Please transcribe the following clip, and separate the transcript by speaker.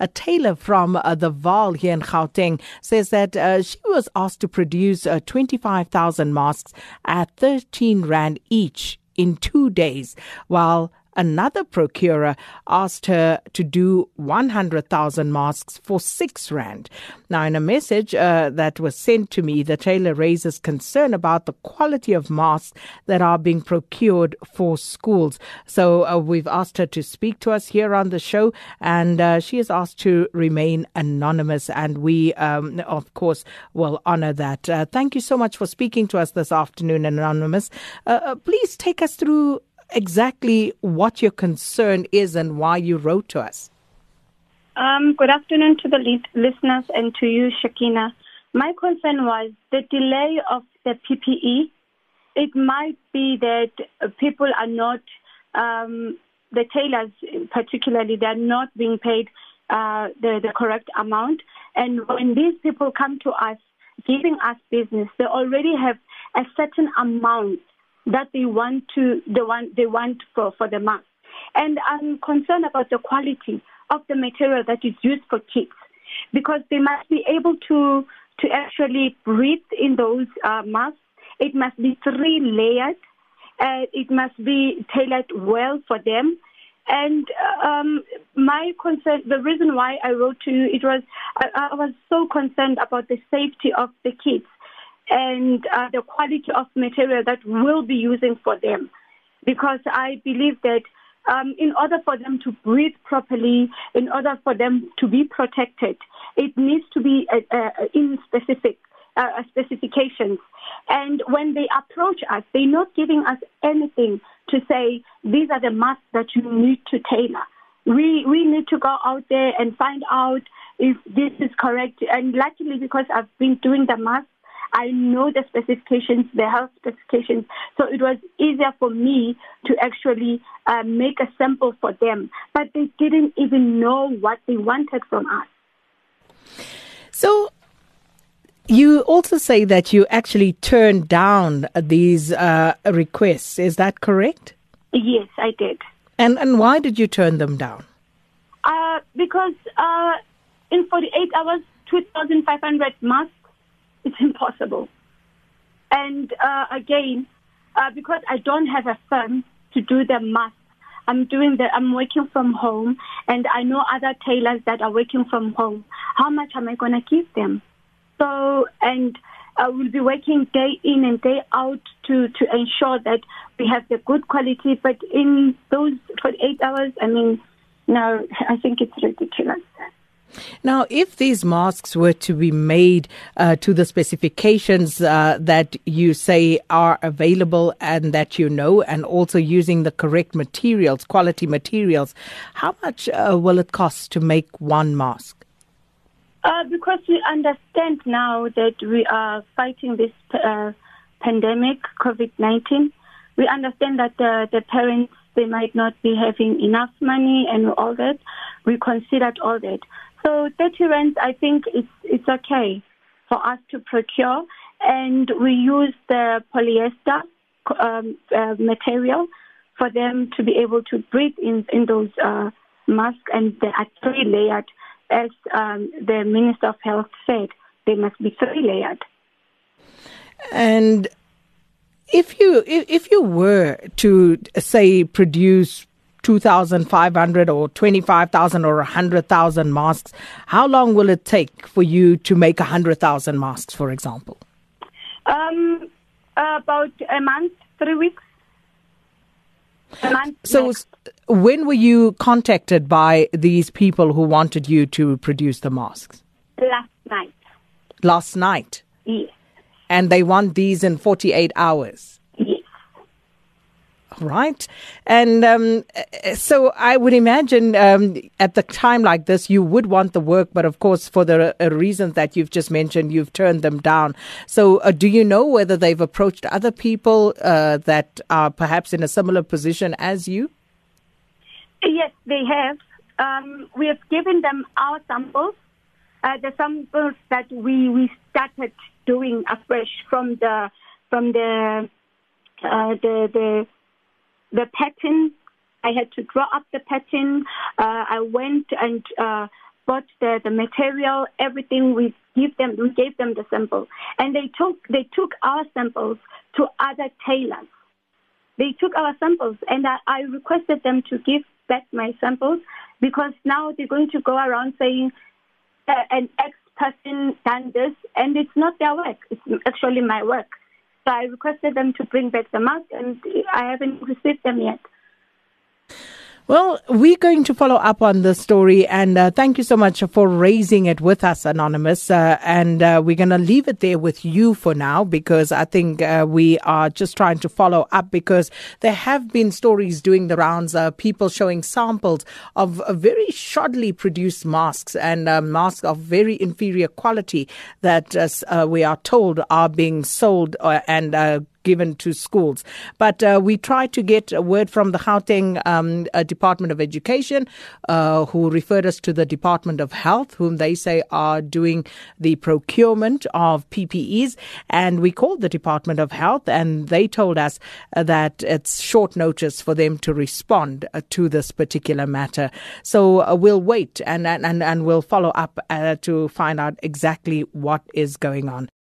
Speaker 1: a tailor from uh, the Vaal here in Gauteng, says that uh, she was asked to produce uh, 25,000 masks at 13 Rand each in two days, while another procurer asked her to do 100,000 masks for six rand. Now, in a message uh, that was sent to me, the tailor raises concern about the quality of masks that are being procured for schools. So uh, we've asked her to speak to us here on the show, and uh, she has asked to remain anonymous, and we, um, of course, will honor that. Uh, thank you so much for speaking to us this afternoon, Anonymous. Uh, uh, please take us through exactly what your concern is and why you wrote to us.
Speaker 2: Um, good afternoon to the listeners and to you, Shakina. My concern was the delay of the PPE. It might be that people are not, um, the tailors particularly, they're not being paid uh, the, the correct amount. And when these people come to us giving us business, they already have a certain amount that they want to they want they want for, for the mask. And I'm concerned about the quality of the material that is used for kids because they must be able to to actually breathe in those uh, masks. It must be three layered. Uh, it must be tailored well for them. And um, my concern, the reason why I wrote to you, it was I, I was so concerned about the safety of the kids and uh, the quality of material that we'll be using for them. Because I believe that um, in order for them to breathe properly, in order for them to be protected, it needs to be uh, uh, in specific uh, specifications. And when they approach us, they're not giving us anything to say these are the masks that you need to tailor. We we need to go out there and find out if this is correct. And luckily, because I've been doing the mask I know the specifications, the health specifications. So it was easier for me to actually uh, make a sample for them. But they didn't even know what they wanted from us.
Speaker 1: So you also say that you actually turned down these uh, requests. Is that correct?
Speaker 2: Yes, I did.
Speaker 1: And and why did you turn them down?
Speaker 2: Uh, because uh, in 48 hours, 2,500 masks it's impossible. And uh, again, uh, because I don't have a firm to do the math, I'm doing the, I'm working from home, and I know other tailors that are working from home. How much am I going to give them? So, and I will be working day in and day out to, to ensure that we have the good quality. But in those 48 hours, I mean, no, I think it's ridiculous.
Speaker 1: Now, if these masks were to be made uh, to the specifications uh, that you say are available and that you know, and also using the correct materials, quality materials, how much uh, will it cost to make one mask?
Speaker 2: Uh, because we understand now that we are fighting this uh, pandemic, COVID 19, we understand that the parents they might not be having enough money and all that. We considered all that. So 30 rands, I think it's, it's okay for us to procure. And we use the polyester um, uh, material for them to be able to breathe in, in those uh, masks. And they are three layered, as um, the Minister of Health said. They must be three layered.
Speaker 1: And if you if you were to say produce 2,500 or 25,000 or 100,000 masks, how long will it take for you to make 100,000 masks, for example?
Speaker 2: Um, about a month, three weeks. A month
Speaker 1: so,
Speaker 2: next.
Speaker 1: when were you contacted by these people who wanted you to produce the masks?
Speaker 2: Last night.
Speaker 1: Last night?
Speaker 2: Yes.
Speaker 1: And they want these in 48 hours? Right? And um, so I would imagine um, at the time like this, you would want the work, but of course, for the uh, reasons that you've just mentioned, you've turned them down. So, uh, do you know whether they've approached other people uh, that are perhaps in a similar position as you?
Speaker 2: Yes, they have. Um, we have given them our samples, uh, the samples that we, we started doing afresh from the from the uh, the the the pattern. I had to draw up the pattern. Uh, I went and uh, bought the, the material, everything. We give them, we gave them the sample, and they took they took our samples to other tailors. They took our samples, and I, I requested them to give back my samples because now they're going to go around saying uh, an ex person done this, and it's not their work. It's actually my work. So I requested them to bring back the mask, and I haven't received them yet.
Speaker 1: Well, we're going to follow up on the story, and uh, thank you so much for raising it with us, Anonymous. Uh, and uh, we're going to leave it there with you for now because I think uh, we are just trying to follow up because there have been stories doing the rounds, uh, people showing samples of very shoddily produced masks and uh, masks of very inferior quality that we are told are being sold and given to schools. But uh, we tried to get a word from the Gauteng um, uh, Department of Education, uh, who referred us to the Department of Health, whom they say are doing the procurement of PPEs. And we called the Department of Health, and they told us uh, that it's short notice for them to respond uh, to this particular matter. So uh, we'll wait and, and, and we'll follow up to find out exactly what is going on.